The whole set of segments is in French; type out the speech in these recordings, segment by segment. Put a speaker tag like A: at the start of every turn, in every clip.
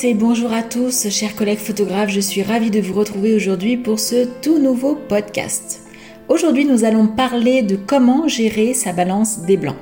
A: Et bonjour à tous, chers collègues photographes, je suis ravie de vous retrouver aujourd'hui pour ce tout nouveau podcast. Aujourd'hui nous allons parler de comment gérer sa balance des blancs.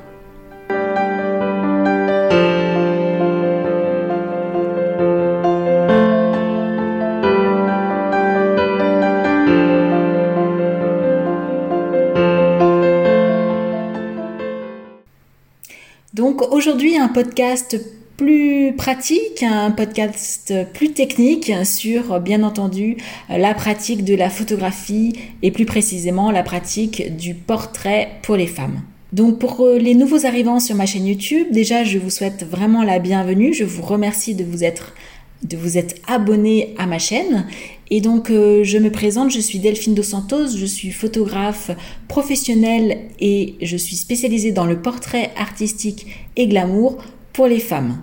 A: Donc aujourd'hui un podcast plus pratique, un podcast plus technique sur bien entendu la pratique de la photographie et plus précisément la pratique du portrait pour les femmes. Donc pour les nouveaux arrivants sur ma chaîne YouTube, déjà je vous souhaite vraiment la bienvenue, je vous remercie de vous être de vous être abonné à ma chaîne. Et donc, euh, je me présente, je suis Delphine Dos Santos, je suis photographe professionnelle et je suis spécialisée dans le portrait artistique et glamour pour les femmes.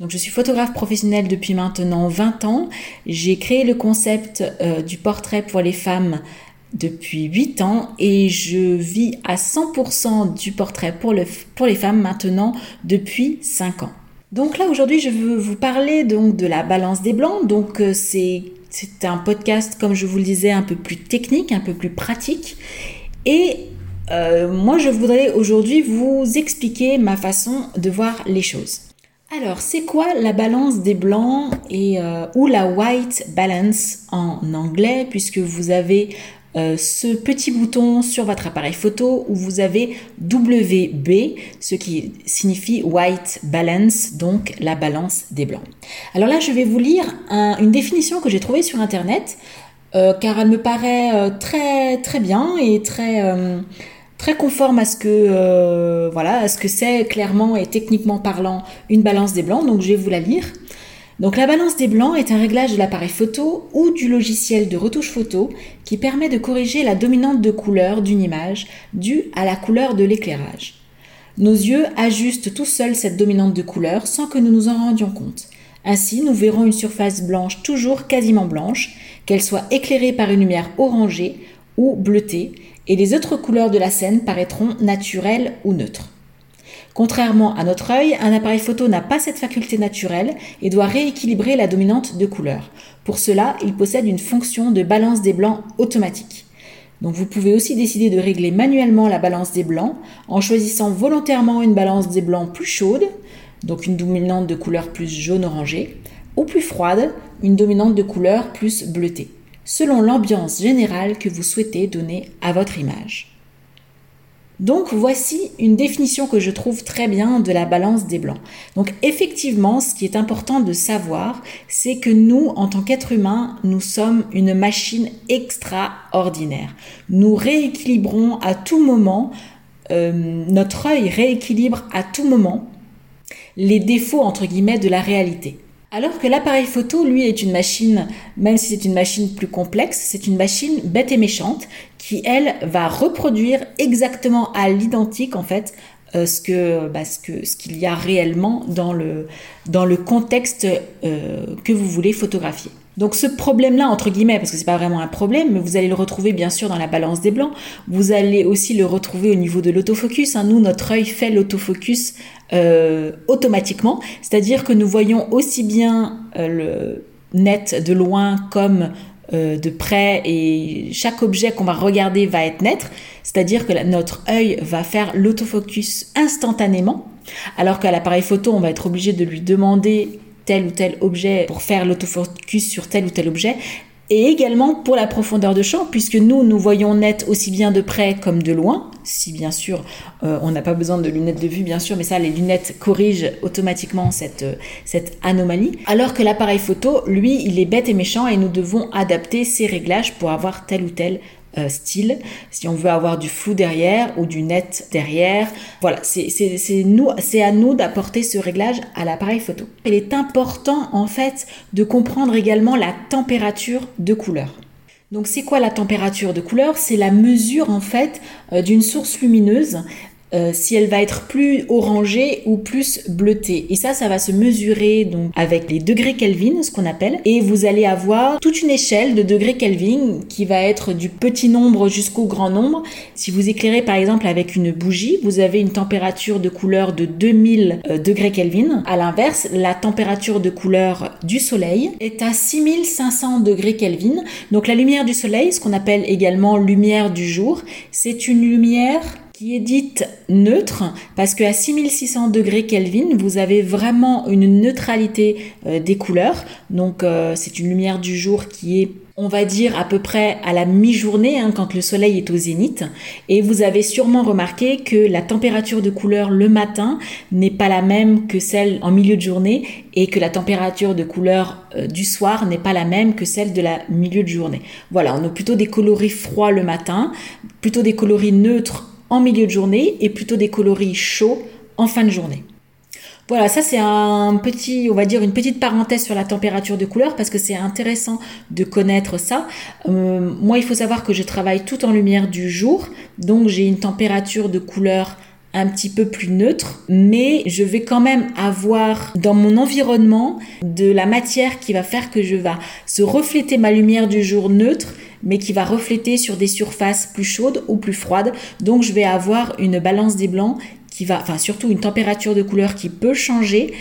A: Donc, je suis photographe professionnelle depuis maintenant 20 ans. J'ai créé le concept euh, du portrait pour les femmes depuis 8 ans et je vis à 100% du portrait pour, le, pour les femmes maintenant depuis 5 ans. Donc là aujourd'hui je veux vous parler donc de la balance des blancs. Donc euh, c'est c'est un podcast comme je vous le disais un peu plus technique, un peu plus pratique. Et euh, moi je voudrais aujourd'hui vous expliquer ma façon de voir les choses. Alors c'est quoi la balance des blancs et euh, ou la white balance en anglais puisque vous avez euh, ce petit bouton sur votre appareil photo où vous avez WB, ce qui signifie White Balance, donc la balance des blancs. Alors là, je vais vous lire une définition que j'ai trouvée sur Internet, euh, car elle me paraît très très bien et très très conforme à ce que voilà à ce que c'est clairement et techniquement parlant une balance des blancs. Donc je vais vous la lire. Donc la balance des blancs est un réglage de l'appareil photo ou du logiciel de retouche photo qui permet de corriger la dominante de couleur d'une image due à la couleur de l'éclairage. Nos yeux ajustent tout seuls cette dominante de couleur sans que nous nous en rendions compte. Ainsi, nous verrons une surface blanche toujours quasiment blanche, qu'elle soit éclairée par une lumière orangée ou bleutée, et les autres couleurs de la scène paraîtront naturelles ou neutres. Contrairement à notre œil, un appareil photo n'a pas cette faculté naturelle et doit rééquilibrer la dominante de couleur. Pour cela, il possède une fonction de balance des blancs automatique. Donc vous pouvez aussi décider de régler manuellement la balance des blancs en choisissant volontairement une balance des blancs plus chaude, donc une dominante de couleur plus jaune-orangé, ou plus froide, une dominante de couleur plus bleutée, selon l'ambiance générale que vous souhaitez donner à votre image. Donc voici une définition que je trouve très bien de la balance des blancs. Donc effectivement, ce qui est important de savoir, c'est que nous, en tant qu'êtres humains, nous sommes une machine extraordinaire. Nous rééquilibrons à tout moment, euh, notre œil rééquilibre à tout moment les défauts, entre guillemets, de la réalité. Alors que l'appareil photo, lui, est une machine, même si c'est une machine plus complexe, c'est une machine bête et méchante qui, elle, va reproduire exactement à l'identique, en fait, euh, ce que bah, ce ce qu'il y a réellement dans le dans le contexte euh, que vous voulez photographier. Donc ce problème-là, entre guillemets, parce que c'est pas vraiment un problème, mais vous allez le retrouver bien sûr dans la balance des blancs. Vous allez aussi le retrouver au niveau de l'autofocus. Hein. Nous, notre œil fait l'autofocus euh, automatiquement, c'est-à-dire que nous voyons aussi bien euh, le net de loin comme euh, de près et chaque objet qu'on va regarder va être net, c'est-à-dire que notre œil va faire l'autofocus instantanément, alors qu'à l'appareil photo, on va être obligé de lui demander tel ou tel objet pour faire l'autofocus sur tel ou tel objet et également pour la profondeur de champ, puisque nous, nous voyons net aussi bien de près comme de loin, si bien sûr euh, on n'a pas besoin de lunettes de vue, bien sûr, mais ça, les lunettes corrigent automatiquement cette, euh, cette anomalie, alors que l'appareil photo, lui, il est bête et méchant et nous devons adapter ses réglages pour avoir tel ou tel euh, style, si on veut avoir du flou derrière ou du net derrière. Voilà, c'est à nous d'apporter ce réglage à l'appareil photo. Il est important en fait de comprendre également la température de couleur. Donc c'est quoi la température de couleur? C'est la mesure en fait euh, d'une source lumineuse euh, si elle va être plus orangée ou plus bleutée. Et ça, ça va se mesurer donc avec les degrés Kelvin, ce qu'on appelle. Et vous allez avoir toute une échelle de degrés Kelvin qui va être du petit nombre jusqu'au grand nombre. Si vous éclairez par exemple avec une bougie, vous avez une température de couleur de 2000 euh, degrés Kelvin. À l'inverse, la température de couleur du soleil est à 6500 degrés Kelvin. Donc la lumière du soleil, ce qu'on appelle également lumière du jour, c'est une lumière qui est dite neutre parce qu'à 6600 degrés Kelvin, vous avez vraiment une neutralité euh, des couleurs. Donc euh, c'est une lumière du jour qui est on va dire à peu près à la mi-journée, hein, quand le soleil est au zénith. Et vous avez sûrement remarqué que la température de couleur le matin n'est pas la même que celle en milieu de journée et que la température de couleur euh, du soir n'est pas la même que celle de la milieu de journée. Voilà, on a plutôt des coloris froids le matin, plutôt des coloris neutres en milieu de journée et plutôt des coloris chauds en fin de journée. Voilà, ça c'est un petit, on va dire une petite parenthèse sur la température de couleur parce que c'est intéressant de connaître ça. Euh, moi, il faut savoir que je travaille tout en lumière du jour, donc j'ai une température de couleur un petit peu plus neutre, mais je vais quand même avoir dans mon environnement de la matière qui va faire que je vais se refléter ma lumière du jour neutre mais qui va refléter sur des surfaces plus chaudes ou plus froides. Donc je vais avoir une balance des blancs qui va, enfin surtout une température de couleur qui peut changer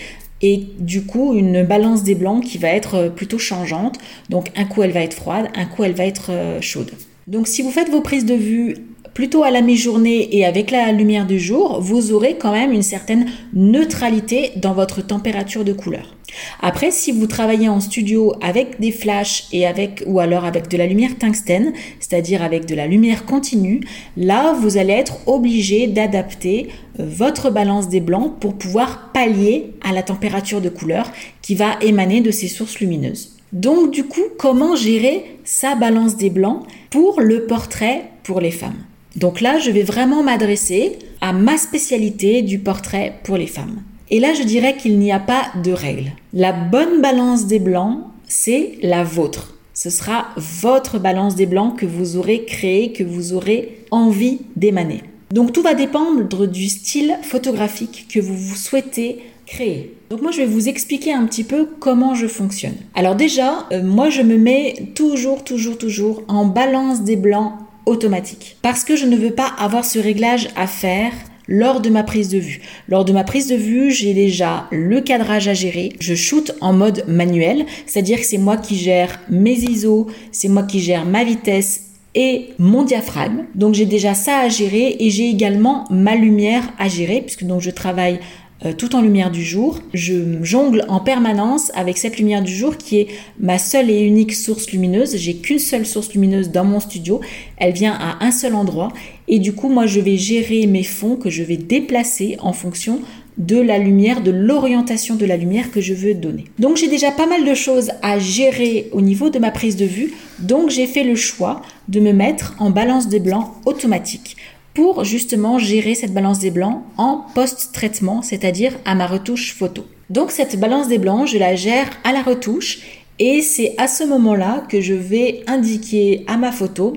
A: et du coup une balance des blancs qui va être plutôt changeante. Donc un coup elle va être froide, un coup elle va être euh, chaude. Donc si vous faites vos prises de vue plutôt à la mi-journée et avec la lumière du jour, vous aurez quand même une certaine neutralité dans votre température de couleur. Après, si vous travaillez en studio avec des flashs et avec, ou alors avec de la lumière tungstène, c'est-à-dire avec de la lumière continue, là, vous allez être obligé d'adapter euh, votre balance des blancs pour pouvoir pallier à la température de couleur qui va émaner de ces sources lumineuses. Donc, du coup, comment gérer sa balance des blancs pour le portrait pour les femmes? Donc là, je vais vraiment m'adresser à ma spécialité du portrait pour les femmes. Et là, je dirais qu'il n'y a pas de règle. La bonne balance des blancs, c'est la vôtre. Ce sera votre balance des blancs que vous aurez créée, que vous aurez envie d'émaner. Donc tout va dépendre du style photographique que vous souhaitez créer. Donc moi je vais vous expliquer un petit peu comment je fonctionne. Alors déjà, euh, moi je me mets toujours, toujours, toujours en balance des blancs automatique. Parce que je ne veux pas avoir ce réglage à faire lors de ma prise de vue. Lors de ma prise de vue, j'ai déjà le cadrage à gérer. Je shoot en mode manuel, c'est-à-dire que c'est moi qui gère mes ISO, c'est moi qui gère ma vitesse et mon diaphragme. Donc j'ai déjà ça à gérer et j'ai également ma lumière à gérer puisque donc je travaille euh, tout en lumière du jour. Je jongle en permanence avec cette lumière du jour qui est ma seule et unique source lumineuse. J'ai qu'une seule source lumineuse dans mon studio. Elle vient à un seul endroit. Et du coup, moi, je vais gérer mes fonds que je vais déplacer en fonction de la lumière, de l'orientation de la lumière que je veux donner. Donc j'ai déjà pas mal de choses à gérer au niveau de ma prise de vue, donc j'ai fait le choix de me mettre en balance des blancs automatique pour justement gérer cette balance des blancs en post-traitement, c'est-à-dire à ma retouche photo. Donc cette balance des blancs, je la gère à la retouche et c'est à ce moment-là que je vais indiquer à ma photo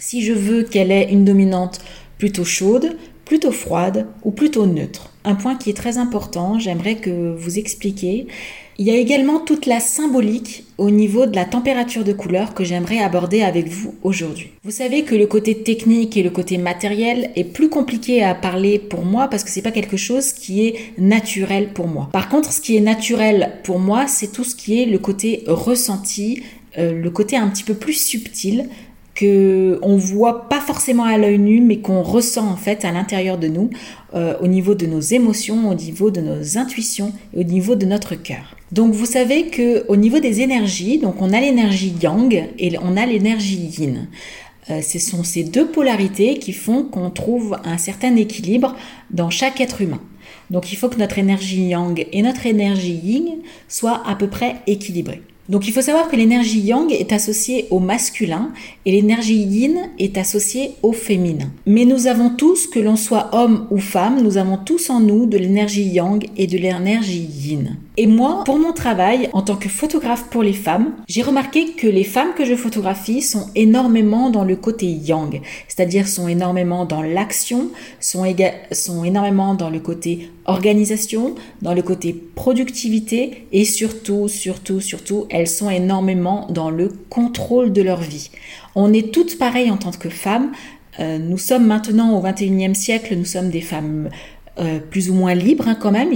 A: si je veux qu'elle ait une dominante plutôt chaude, plutôt froide ou plutôt neutre. Un point qui est très important, j'aimerais que vous expliquiez, il y a également toute la symbolique au niveau de la température de couleur que j'aimerais aborder avec vous aujourd'hui. Vous savez que le côté technique et le côté matériel est plus compliqué à parler pour moi parce que c'est pas quelque chose qui est naturel pour moi. Par contre, ce qui est naturel pour moi, c'est tout ce qui est le côté ressenti, euh, le côté un petit peu plus subtil que on voit pas forcément à l'œil nu, mais qu'on ressent en fait à l'intérieur de nous, euh, au niveau de nos émotions, au niveau de nos intuitions et au niveau de notre cœur. Donc vous savez que au niveau des énergies, donc on a l'énergie yang et on a l'énergie yin. Euh, ce sont ces deux polarités qui font qu'on trouve un certain équilibre dans chaque être humain. Donc il faut que notre énergie yang et notre énergie yin soient à peu près équilibrées. Donc il faut savoir que l'énergie yang est associée au masculin et l'énergie yin est associée au féminin. Mais nous avons tous, que l'on soit homme ou femme, nous avons tous en nous de l'énergie yang et de l'énergie yin. Et moi, pour mon travail en tant que photographe pour les femmes, j'ai remarqué que les femmes que je photographie sont énormément dans le côté yang, c'est-à-dire sont énormément dans l'action, sont, sont énormément dans le côté organisation, dans le côté productivité et surtout, surtout, surtout, elles sont énormément dans le contrôle de leur vie. On est toutes pareilles en tant que femmes. Euh, nous sommes maintenant au 21e siècle, nous sommes des femmes euh, plus ou moins libre hein, quand même,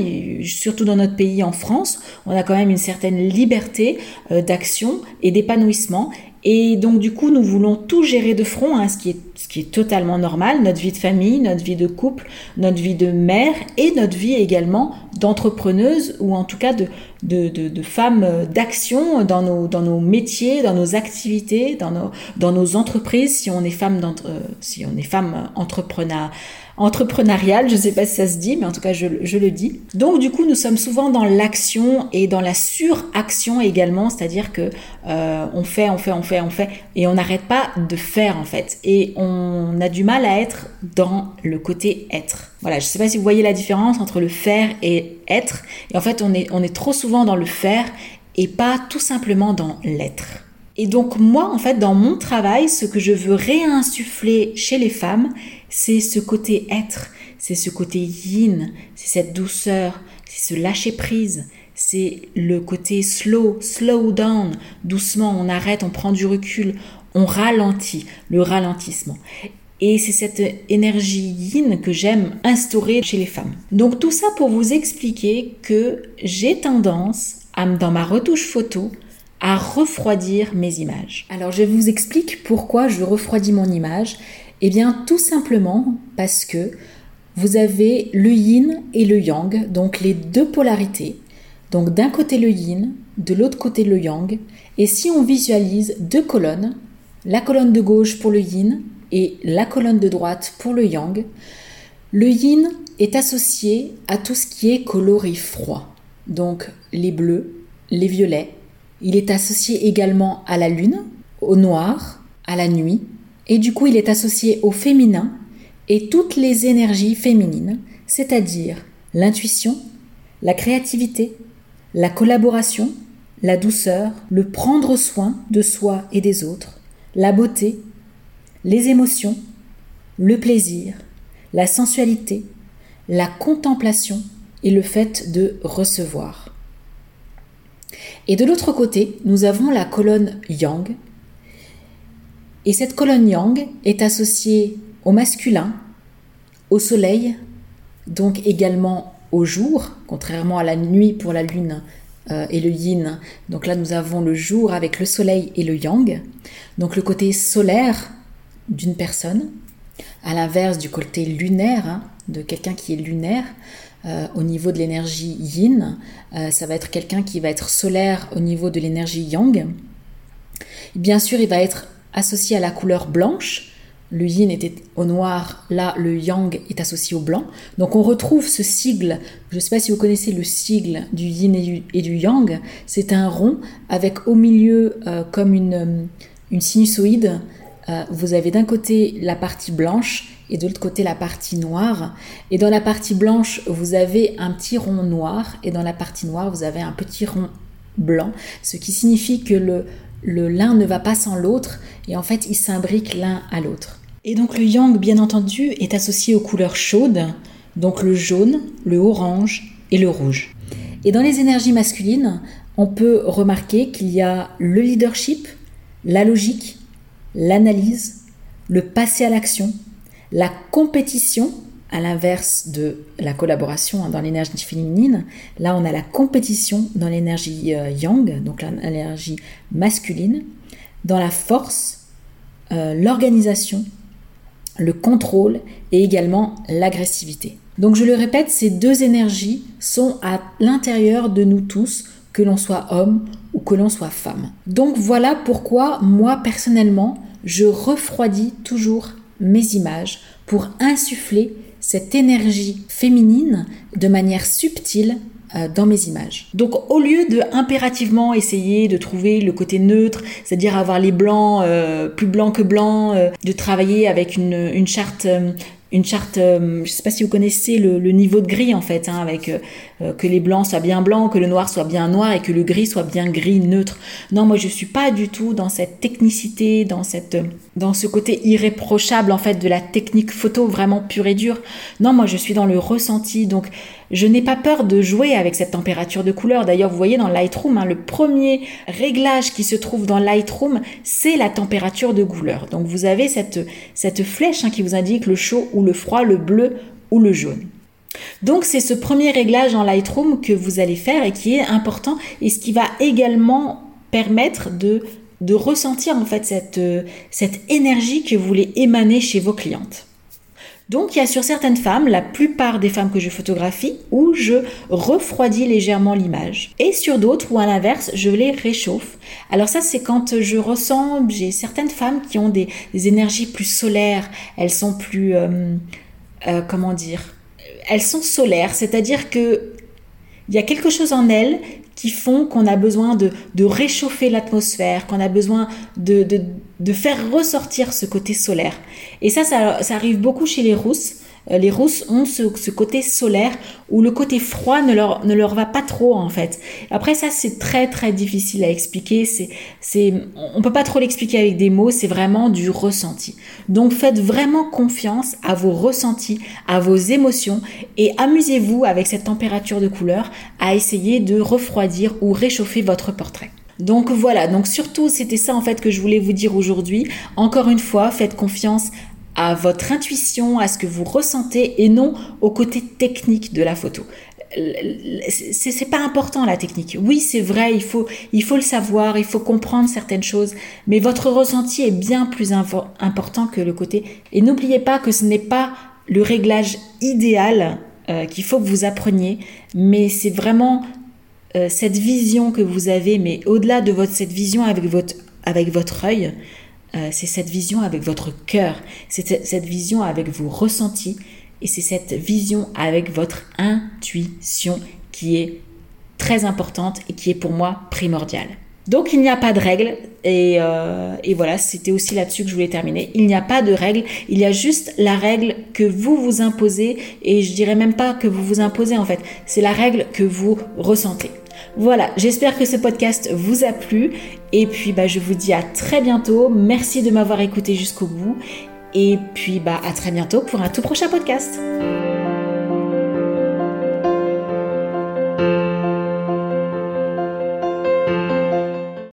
A: surtout dans notre pays en France, on a quand même une certaine liberté euh, d'action et d'épanouissement. Et donc du coup, nous voulons tout gérer de front, hein, ce, qui est, totalement normal, notre vie de famille, notre vie de couple, notre vie de mère et notre vie également d'entrepreneuse ou en tout cas de, de, femmes d'action dans nos, métiers, dans nos activités, dans nos, dans nos entreprises, si on est femme, euh, si on est femme entrepreneur entrepreneuriale, je ne sais pas si ça se dit, mais en tout cas je, le dis. Donc du coup, nous sommes souvent dans l'action et dans la suraction également, c'est-à-dire que euh, on fait, on fait, on fait, on fait, et on n'arrête pas de faire en fait. Et on a du mal à être dans le côté être. Voilà, je ne sais pas si vous voyez la différence entre le faire et être. Et en fait, on est, on est trop souvent dans le faire et pas tout simplement dans l'être. Et donc moi, en fait, dans mon travail, ce que je veux réinsuffler chez les femmes, c'est ce côté être, c'est ce côté yin, c'est cette douceur, c'est ce lâcher prise, c'est le côté slow, slow down, doucement, on arrête, on prend du recul, on ralentit, le ralentissement. Et c'est cette énergie yin que j'aime instaurer chez les femmes. Donc tout ça pour vous expliquer que j'ai tendance à, dans ma retouche photo, à refroidir mes images. Alors je vous explique pourquoi je refroidis mon image. Eh bien tout simplement parce que vous avez le yin et le yang, donc les deux polarités. Donc d'un côté le yin, de l'autre côté le yang. Et si on visualise deux colonnes, la colonne de gauche pour le yin et la colonne de droite pour le yang, le yin est associé à tout ce qui est coloris froid. Donc les bleus, les violets, il est associé également à la lune, au noir, à la nuit, et du coup il est associé au féminin et toutes les énergies féminines, c'est-à-dire l'intuition, la créativité, la collaboration, la douceur, le prendre soin de soi et des autres, la beauté, les émotions, le plaisir, la sensualité, la contemplation et le fait de recevoir. Et de l'autre côté, nous avons la colonne yang. Et cette colonne yang est associée au masculin, au soleil, donc également au jour, contrairement à la nuit pour la lune euh, et le yin. Donc là, nous avons le jour avec le soleil et le yang. Donc le côté solaire d'une personne, à l'inverse du côté lunaire, hein, de quelqu'un qui est lunaire. Euh, au niveau de l'énergie yin, euh, ça va être quelqu'un qui va être solaire au niveau de l'énergie yang. Bien sûr, il va être associé à la couleur blanche. Le yin était au noir, là le yang est associé au blanc. Donc on retrouve ce sigle, je ne sais pas si vous connaissez le sigle du yin et du, yang, c'est un rond avec au milieu euh, comme une, une sinusoïde. vous avez d'un côté la partie blanche et de l'autre côté la partie noire. Et dans la partie blanche, vous avez un petit rond noir et dans la partie noire, vous avez un petit rond blanc, ce qui signifie que le, le l'un ne va pas sans l'autre et en fait, ils s'imbriquent l'un à l'autre. Et donc le yang, bien entendu, est associé aux couleurs chaudes, donc le jaune, le orange et le rouge. Et dans les énergies masculines, on peut remarquer qu'il y a le leadership, la logique, l'analyse, le passer à l'action, la compétition, à l'inverse de la collaboration hein, dans l'énergie féminine, là on a la compétition dans l'énergie euh, yang, donc l'énergie masculine, dans la force, euh, l'organisation, le contrôle et également l'agressivité. Donc je le répète, ces deux énergies sont à l'intérieur de nous tous, que l'on soit homme ou que l'on soit femme. Donc voilà pourquoi moi personnellement, je refroidis toujours mes images pour insuffler cette énergie féminine de manière subtile euh, dans mes images. Donc au lieu de impérativement essayer de trouver le côté neutre, c'est-à-dire avoir les blancs euh, plus blancs que blancs, euh, de travailler avec une, charte une charte, je ne sais pas si vous connaissez le, niveau de gris en fait, hein, avec que les blancs soient bien blancs, que le noir soit bien noir et que le gris soit bien gris neutre. Non, moi je suis pas du tout dans cette technicité, dans cette, dans ce côté irréprochable en fait de la technique photo vraiment pure et dure. Non, moi je suis dans le ressenti. Donc je n'ai pas peur de jouer avec cette température de couleur. D'ailleurs, vous voyez dans Lightroom, hein, le premier réglage qui se trouve dans Lightroom, c'est la température de couleur. Donc vous avez cette, cette flèche hein, qui vous indique le chaud ou le froid, le bleu ou le jaune. Donc c'est ce premier réglage dans Lightroom que vous allez faire et qui est important et ce qui va également permettre de, de ressentir en fait cette, cette énergie que vous voulez émaner chez vos clientes. Donc il y a sur certaines femmes, la plupart des femmes que je photographie, où je refroidis légèrement l'image. Et sur d'autres où à l'inverse, je les réchauffe. Alors ça c'est quand je ressens, j'ai certaines femmes qui ont des, énergies plus solaires, elles sont plus... Euh, euh, comment dire? Elles sont solaires, c'est-à-dire que il y a quelque chose en elles qui font qu'on a besoin de, réchauffer l'atmosphère, qu'on a besoin de, faire ressortir ce côté solaire. Et ça, ça, arrive beaucoup chez les rousses. Euh, les rousses ont ce, côté solaire où le côté froid ne leur, ne leur va pas trop en fait. Après ça c'est très très difficile à expliquer, c'est, c'est, on peut pas trop l'expliquer avec des mots, c'est vraiment du ressenti. Donc faites vraiment confiance à vos ressentis, à vos émotions et amusez-vous avec cette température de couleur à essayer de refroidir ou réchauffer votre portrait. Donc voilà, donc surtout c'était ça en fait que je voulais vous dire aujourd'hui. Encore une fois, faites confiance à votre intuition, à ce que vous ressentez et non au côté technique de la photo. C'est pas important la technique. Oui, c'est vrai, il faut, il faut le savoir, il faut comprendre certaines choses, mais votre ressenti est bien plus important que le côté. Et n'oubliez pas que ce n'est pas le réglage idéal euh, qu'il faut que vous appreniez, mais c'est vraiment euh, cette vision que vous avez, mais au-delà de votre, cette vision avec votre, avec votre œil, euh, c'est cette vision avec votre cœur, c'est cette vision avec vos ressentis et c'est cette vision avec votre intuition qui est très importante et qui est pour moi primordiale. Donc il n'y a pas de règle et, euh, et voilà, c'était aussi là-dessus que je voulais terminer. Il n'y a pas de règle, il y a juste la règle que vous vous imposez et je dirais même pas que vous vous imposez en fait, c'est la règle que vous ressentez. Voilà, j'espère que ce podcast vous a plu. Et puis, bah, je vous dis à très bientôt. Merci de m'avoir écouté jusqu'au bout. Et puis, bah, à très bientôt pour un tout prochain podcast.